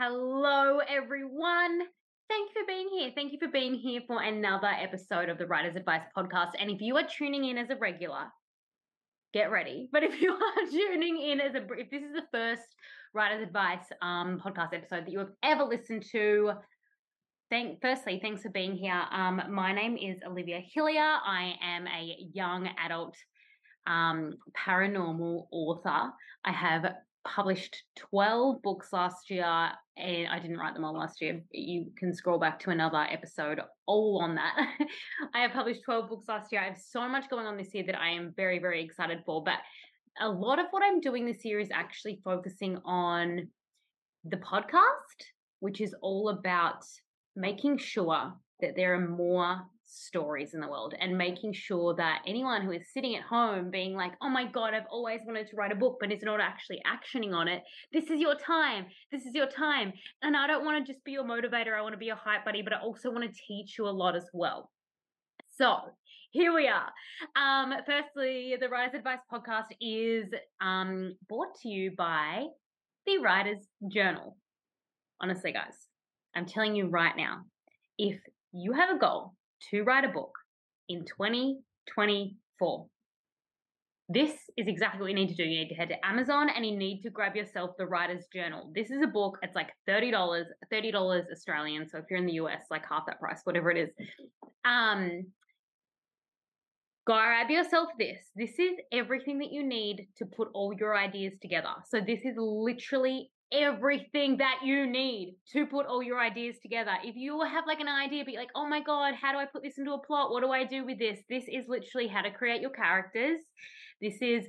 Hello, everyone. Thank you for being here. Thank you for being here for another episode of the Writer's Advice podcast. And if you are tuning in as a regular, get ready. But if you are tuning in as a, if this is the first Writer's Advice um, podcast episode that you have ever listened to, thank, firstly, thanks for being here. Um, my name is Olivia Hillier. I am a young adult um, paranormal author. I have published 12 books last year and I didn't write them all last year. You can scroll back to another episode all on that. I have published 12 books last year. I have so much going on this year that I am very, very excited for. But a lot of what I'm doing this year is actually focusing on the podcast, which is all about making sure that there are more stories in the world and making sure that anyone who is sitting at home being like, oh my God, I've always wanted to write a book, but is not actually actioning on it. This is your time. This is your time. And I don't want to just be your motivator. I want to be your hype buddy, but I also want to teach you a lot as well. So here we are. Um, firstly, the Writer's Advice podcast is um, brought to you by the Writer's Journal. Honestly, guys, I'm telling you right now, if you have a goal to write a book in 2024. This is exactly what you need to do. You need to head to Amazon and you need to grab yourself the Writer's Journal. This is a book, it's like $30, $30 Australian. So if you're in the US, like half that price, whatever it is. Um, grab yourself this. This is everything that you need to put all your ideas together. So this is literally everything that you need to put all your ideas together. If you have like an idea, but like, oh my God, how do I put this into a plot? What do I do with this? This is literally how to create your characters. This is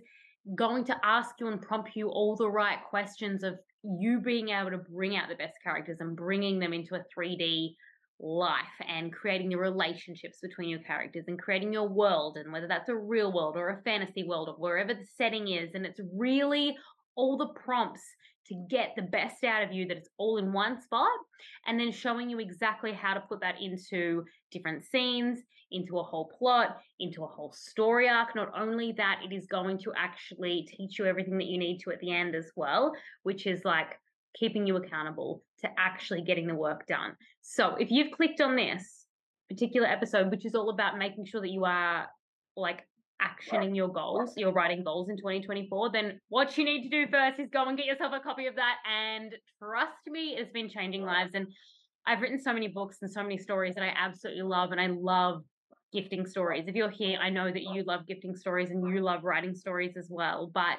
going to ask you and prompt you all the right questions of you being able to bring out the best characters and bringing them into a 3D life and creating the relationships between your characters and creating your world and whether that's a real world or a fantasy world or wherever the setting is and it's really all the prompts to get the best out of you that it's all in one spot and then showing you exactly how to put that into different scenes into a whole plot into a whole story arc. Not only that it is going to actually teach you everything that you need to at the end as well which is like keeping you accountable to actually getting the work done. So if you've clicked on this particular episode which is all about making sure that you are like actioning your goals, your writing goals in 2024, then what you need to do first is go and get yourself a copy of that. And trust me, it's been changing lives. And I've written so many books and so many stories that I absolutely love. And I love gifting stories. If you're here, I know that you love gifting stories and you love writing stories as well. But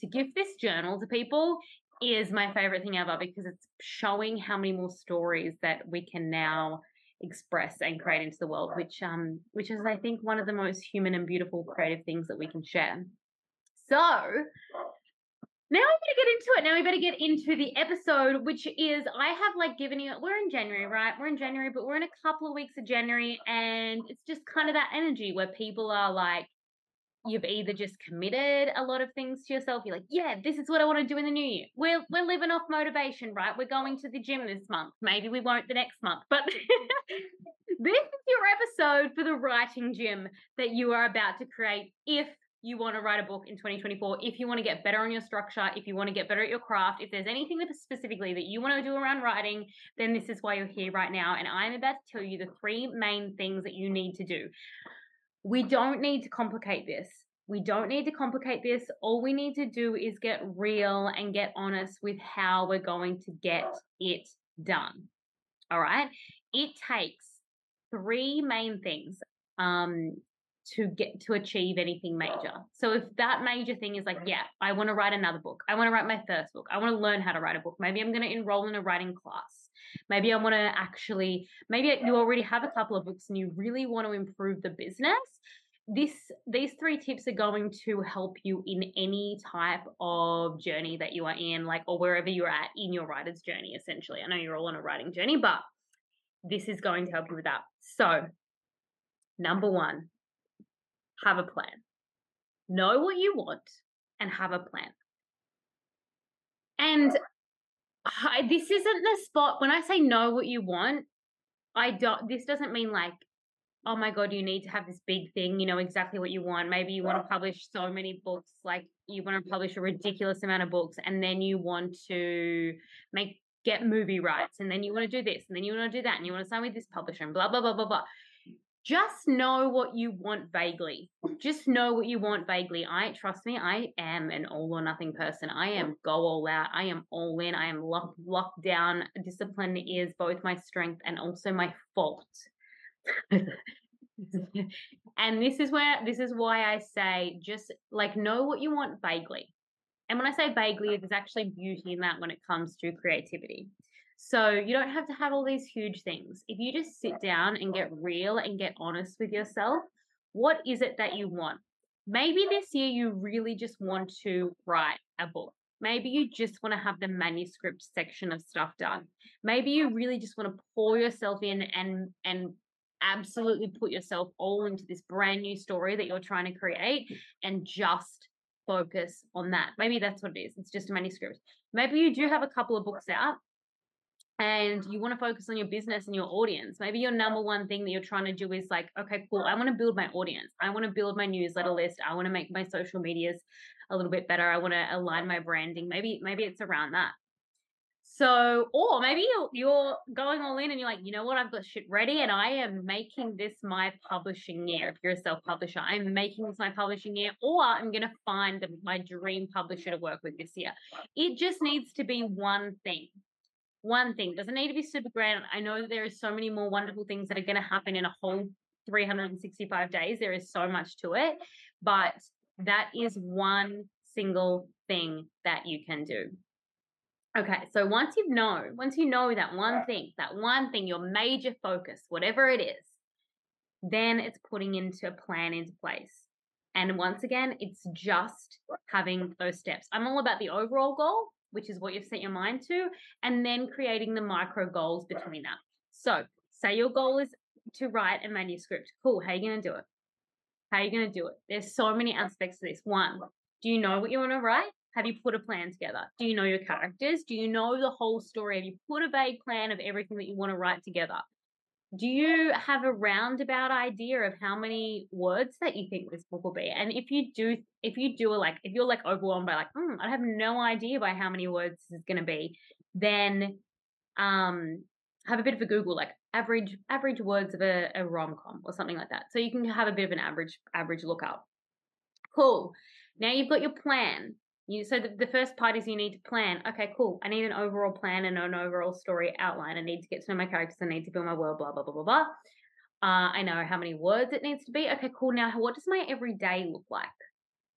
to gift this journal to people is my favorite thing ever because it's showing how many more stories that we can now express and create into the world, which um which is I think one of the most human and beautiful creative things that we can share. So now we better get into it. Now we better get into the episode, which is I have like given you we're in January, right? We're in January, but we're in a couple of weeks of January, and it's just kind of that energy where people are like, you've either just committed a lot of things to yourself. You're like, yeah, this is what I want to do in the new year. We're we're living off motivation, right? We're going to the gym this month. Maybe we won't the next month, but this is your episode for the writing gym that you are about to create. If you want to write a book in 2024, if you want to get better on your structure, if you want to get better at your craft, if there's anything that specifically that you want to do around writing, then this is why you're here right now. And I'm about to tell you the three main things that you need to do. We don't need to complicate this. We don't need to complicate this. All we need to do is get real and get honest with how we're going to get it done. All right. It takes three main things um, to get to achieve anything major. So if that major thing is like, yeah, I want to write another book. I want to write my first book. I want to learn how to write a book. Maybe I'm going to enroll in a writing class. Maybe I want to actually, maybe you already have a couple of books and you really want to improve the business. this these three tips are going to help you in any type of journey that you are in like or wherever you're at in your writer's journey essentially. I know you're all on a writing journey but this is going to help you with that. So number one have a plan. Know what you want and have a plan. And I, this isn't the spot when i say know what you want i don't this doesn't mean like oh my god you need to have this big thing you know exactly what you want. Maybe you want to publish so many books like you want to publish a ridiculous amount of books and then you want to make get movie rights and then you want to do this and then you want to do that and you want to sign with this publisher and blah blah blah blah blah just know what you want vaguely. Just know what you want vaguely. I trust me i am an all or nothing person. I am go all out. I am all in. I am locked locked down. Discipline is both my strength and also my fault. And this is where this is why I say just like know what you want vaguely. And when I say vaguely, there's actually beauty in that when it comes to creativity. So you don't have to have all these huge things. If you just sit down and get real and get honest with yourself, what is it that you want? Maybe this year you really just want to write a book. Maybe you just want to have the manuscript section of stuff done. Maybe you really just want to pour yourself in and and absolutely put yourself all into this brand new story that you're trying to create mm. and just focus on that. Maybe that's what it is. It's just a manuscript. Maybe you do have a couple of books out and you want to focus on your business and your audience. Maybe your number one thing that you're trying to do is like, okay, cool. I want to build my audience. I want to build my newsletter list. I want to make my social medias a little bit better. I want to align my branding. Maybe maybe it's around that. So, or maybe you're, you're going all in and you're like, you know what, I've got shit ready and I am making this my publishing year. If you're a self publisher, I'm making this my publishing year, or I'm going to find my dream publisher to work with this year. It just needs to be one thing. One thing doesn't need to be super grand. I know that there are so many more wonderful things that are going to happen in a whole 365 days. There is so much to it, but that is one single thing that you can do. Okay, so once you know, once you know that one thing, that one thing, your major focus, whatever it is, then it's putting into a plan into place. And once again, it's just having those steps. I'm all about the overall goal, which is what you've set your mind to, and then creating the micro goals between that. So, say your goal is to write a manuscript. Cool. How are you going to do it? How are you going to do it? There's so many aspects to this. One, do you know what you want to write? Have you put a plan together? Do you know your characters? Do you know the whole story? Have you put a vague plan of everything that you want to write together? Do you have a roundabout idea of how many words that you think this book will be? And if you do, if you do a like, if you're like overwhelmed by like, mm, I have no idea by how many words this is going to be, then um, have a bit of a Google, like average average words of a, a rom com or something like that. So you can have a bit of an average average lookup. Cool. Now you've got your plan. You, so the, the first part is you need to plan. Okay, cool. I need an overall plan and an overall story outline. I need to get to know my characters. I need to build my world. Blah blah blah blah blah. Uh, I know how many words it needs to be. Okay, cool. Now, what does my everyday look like?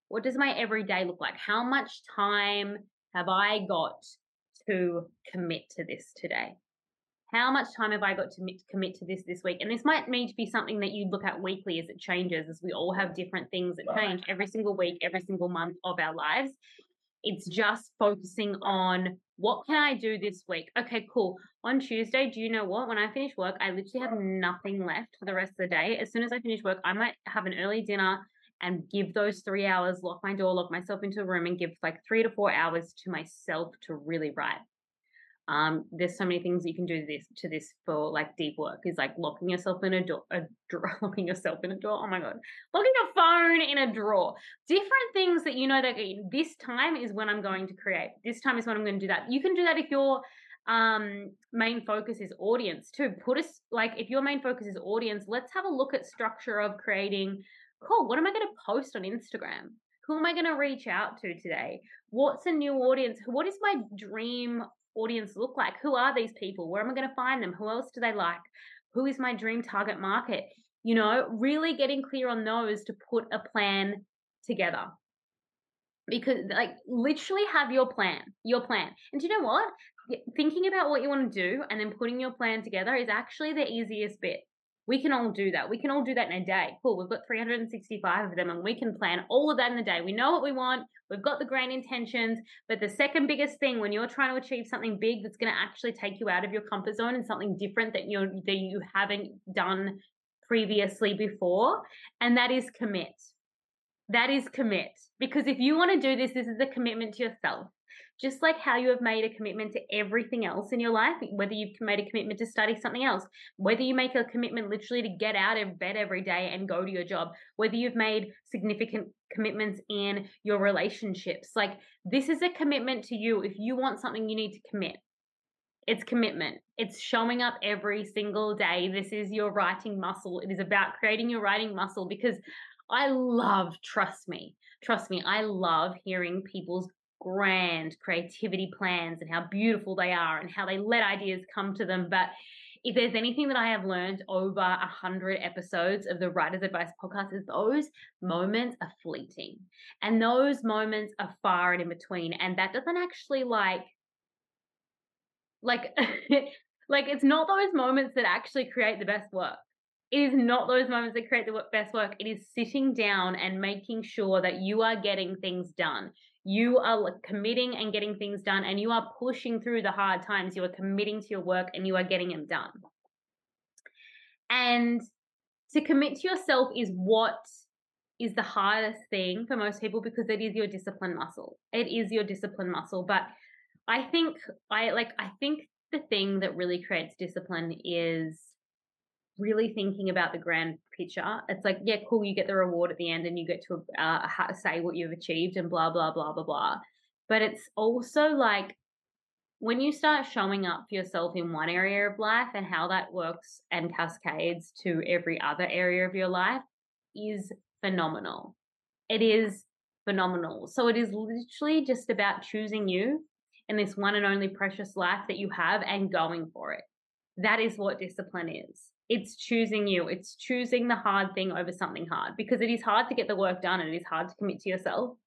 What does my everyday look like? How much time have I got to commit to this today? How much time have I got to commit to this this week? And this might need to be something that you look at weekly as it changes, as we all have different things that change every single week, every single month of our lives. It's just focusing on what can I do this week? Okay, cool. On Tuesday, do you know what? When I finish work, I literally have nothing left for the rest of the day. As soon as I finish work, I might have an early dinner and give those three hours, lock my door, lock myself into a room, and give like three to four hours to myself to really write. Um, there's so many things you can do this to this for like deep work is like locking yourself in a door, a drawer, locking yourself in a door. Oh my god, locking your phone in a drawer. Different things that you know that this time is when I'm going to create. This time is when I'm going to do that. You can do that if your um main focus is audience too. Put us like if your main focus is audience, let's have a look at structure of creating. Cool. What am I going to post on Instagram? Who am I going to reach out to today? What's a new audience? What is my dream audience look like? Who are these people? Where am I going to find them? Who else do they like? Who is my dream target market? You know, really getting clear on those to put a plan together. Because, like, literally have your plan, your plan. And do you know what? Thinking about what you want to do and then putting your plan together is actually the easiest bit. We can all do that. We can all do that in a day. Cool. We've got 365 of them and we can plan all of that in a day. We know what we want. We've got the grand intentions. But the second biggest thing when you're trying to achieve something big that's going to actually take you out of your comfort zone and something different that you that you haven't done previously before, and that is commit. That is commit. Because if you want to do this, this is a commitment to yourself just like how you have made a commitment to everything else in your life, whether you've made a commitment to study something else, whether you make a commitment literally to get out of bed every day and go to your job, whether you've made significant commitments in your relationships. Like, this is a commitment to you. If you want something, you need to commit. It's commitment. It's showing up every single day. This is your writing muscle. It is about creating your writing muscle because I love, trust me, trust me, I love hearing people's grand creativity plans and how beautiful they are and how they let ideas come to them. But if there's anything that I have learned over a hundred episodes of the Writer's Advice podcast, is those moments are fleeting, and those moments are far and in between, and that doesn't actually like, like, like it's not those moments that actually create the best work. It is not those moments that create the best work. It is sitting down and making sure that you are getting things done you are committing and getting things done and you are pushing through the hard times. You are committing to your work and you are getting them done. And to commit to yourself is what is the hardest thing for most people because it is your discipline muscle. It is your discipline muscle but i think i like i think the thing that really creates discipline is really thinking about the grand picture. It's like, yeah, cool, you get the reward at the end and you get to uh, say what you've achieved and blah, blah, blah, blah, blah. But it's also like when you start showing up for yourself in one area of life and how that works and cascades to every other area of your life is phenomenal. It is phenomenal. So it is literally just about choosing you in this one and only precious life that you have and going for it. That is what discipline is it's choosing you. It's choosing the hard thing over something hard because it is hard to get the work done and it is hard to commit to yourself.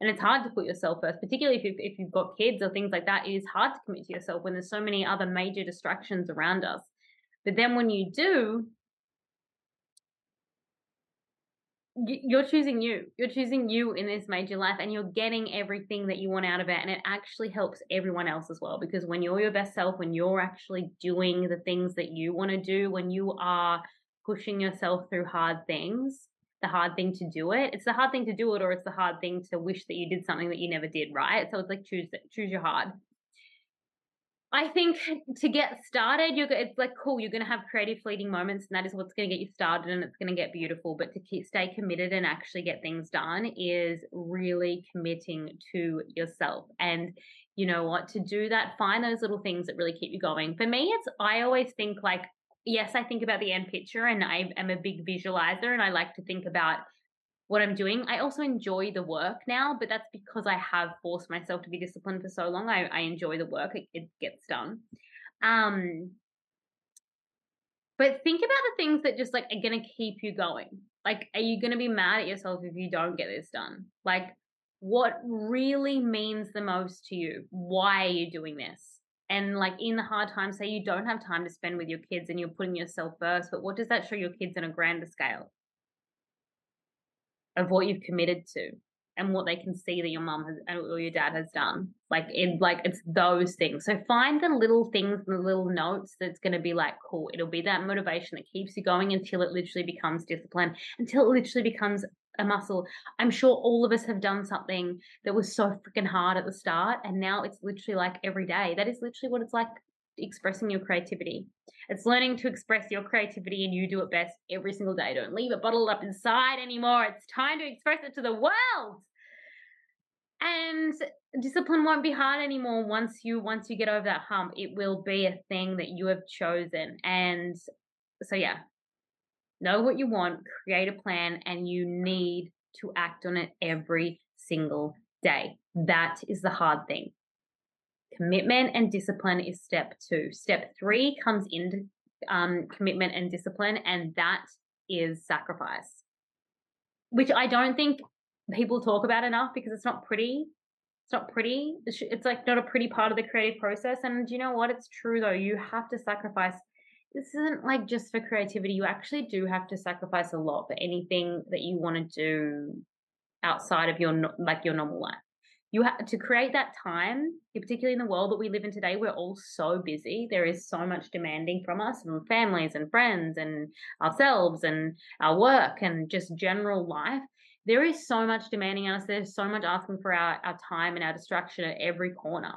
And it's hard to put yourself first, particularly if you've, if you've got kids or things like that. It is hard to commit to yourself when there's so many other major distractions around us. But then when you do, you're choosing you. You're choosing you in this major life and you're getting everything that you want out of it. And it actually helps everyone else as well. Because when you're your best self, when you're actually doing the things that you want to do, when you are pushing yourself through hard things, the hard thing to do it, it's the hard thing to do it, or it's the hard thing to wish that you did something that you never did, right? So it's like choose choose your hard. I think to get started, you're it's like cool. You're going to have creative, fleeting moments, and that is what's going to get you started, and it's going to get beautiful. But to keep, stay committed and actually get things done is really committing to yourself. And you know what? To do that, find those little things that really keep you going. For me, it's I always think like yes, I think about the end picture, and I am a big visualizer, and I like to think about what I'm doing. I also enjoy the work now, but that's because I have forced myself to be disciplined for so long. I, I enjoy the work, it, it gets done. Um, but think about the things that just like are going to keep you going. Like, are you going to be mad at yourself if you don't get this done? Like, what really means the most to you? Why are you doing this? And like in the hard times, say you don't have time to spend with your kids and you're putting yourself first, but what does that show your kids on a grander scale? Of what you've committed to and what they can see that your mom has or your dad has done. Like it like it's those things. So find the little things, the little notes that's gonna be like cool. It'll be that motivation that keeps you going until it literally becomes discipline, until it literally becomes a muscle. I'm sure all of us have done something that was so freaking hard at the start and now it's literally like every day. That is literally what it's like expressing your creativity. It's learning to express your creativity and you do it best every single day. Don't leave it bottled up inside anymore. It's time to express it to the world. And discipline won't be hard anymore once you once you get over that hump. It will be a thing that you have chosen. And so yeah. Know what you want, create a plan and you need to act on it every single day. That is the hard thing. Commitment and discipline is step two. Step three comes into um, commitment and discipline, and that is sacrifice, which I don't think people talk about enough because it's not pretty. It's not pretty. It's like not a pretty part of the creative process. And you know what? It's true though. You have to sacrifice this isn't like just for creativity. You actually do have to sacrifice a lot for anything that you want to do outside of your like your normal life. You have to create that time, particularly in the world that we live in today. We're all so busy. There is so much demanding from us, from families and friends and ourselves and our work and just general life. There is so much demanding on us. There's so much asking for our, our time and our distraction at every corner.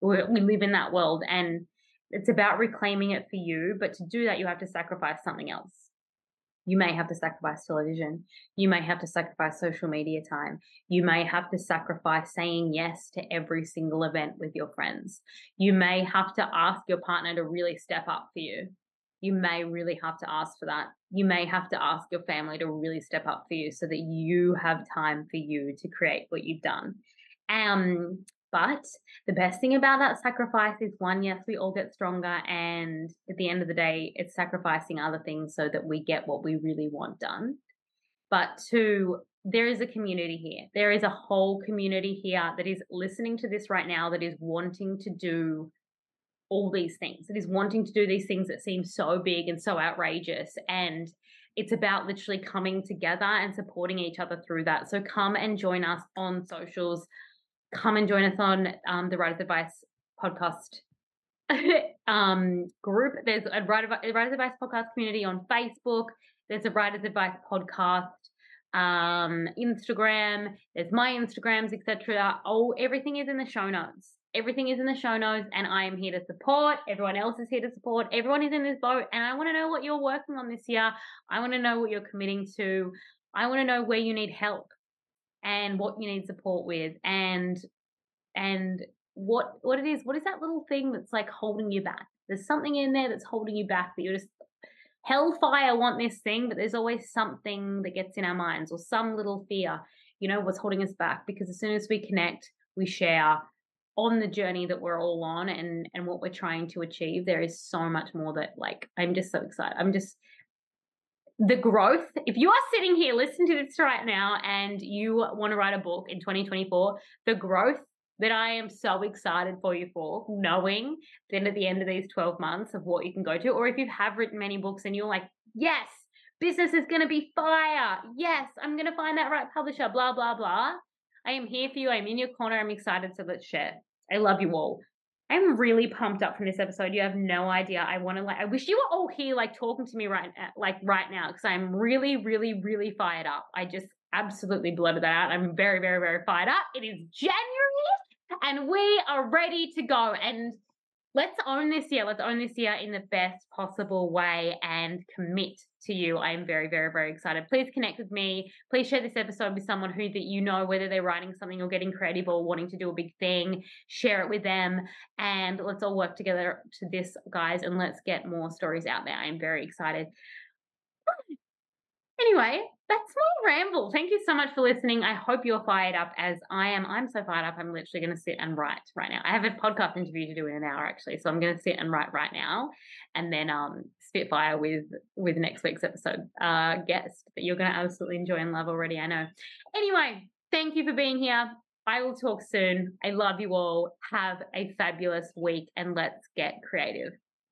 we we live in that world and it's about reclaiming it for you. But to do that, you have to sacrifice something else. You may have to sacrifice television. You may have to sacrifice social media time. You may have to sacrifice saying yes to every single event with your friends. You may have to ask your partner to really step up for you. You may really have to ask for that. You may have to ask your family to really step up for you so that you have time for you to create what you've done. Um, but the best thing about that sacrifice is one, yes, we all get stronger. And at the end of the day, it's sacrificing other things so that we get what we really want done. But two, there is a community here. There is a whole community here that is listening to this right now, that is wanting to do all these things, that is wanting to do these things that seem so big and so outrageous. And it's about literally coming together and supporting each other through that. So come and join us on socials come and join us on um, the Writer's Advice podcast um, group. There's a Writer's Advice podcast community on Facebook. There's a Writer's Advice podcast um, Instagram. There's my Instagrams, etc. Oh, everything is in the show notes. Everything is in the show notes, and I am here to support. Everyone else is here to support. Everyone is in this boat, and I want to know what you're working on this year. I want to know what you're committing to. I want to know where you need help and what you need support with and and what what it is what is that little thing that's like holding you back? There's something in there that's holding you back that you're just hellfire want this thing but there's always something that gets in our minds or some little fear you know what's holding us back because as soon as we connect we share on the journey that we're all on and and what we're trying to achieve there is so much more that like i'm just so excited i'm just the growth. If you are sitting here listening to this right now and you want to write a book in 2024, the growth that I am so excited for you for, knowing then at the end of these 12 months of what you can go to, or if you have written many books and you're like, yes, business is going to be fire. Yes, I'm going to find that right publisher, blah, blah, blah. I am here for you. I'm in your corner. I'm excited. So let's share. I love you all. I'm really pumped up from this episode. You have no idea. I want to like. I wish you were all here, like talking to me right, uh, like right now, because I'm really, really, really fired up. I just absolutely blurted that out. I'm very, very, very fired up. It is January, and we are ready to go. And let's own this year. Let's own this year in the best possible way and commit to you. I am very, very, very excited. Please connect with me. Please share this episode with someone who that you know, whether they're writing something or getting creative or wanting to do a big thing. Share it with them and let's all work together to this, guys, and let's get more stories out there. I am very excited. Anyway, that's my ramble. Thank you so much for listening. I hope you're fired up as I am. I'm so fired up. I'm literally going to sit and write right now. I have a podcast interview to do in an hour actually, so I'm going to sit and write right now, and then um spitfire with with next week's episode uh guest that you're going to absolutely enjoy and love already. I know. Anyway, thank you for being here. I will talk soon. I love you all. Have a fabulous week and let's get creative.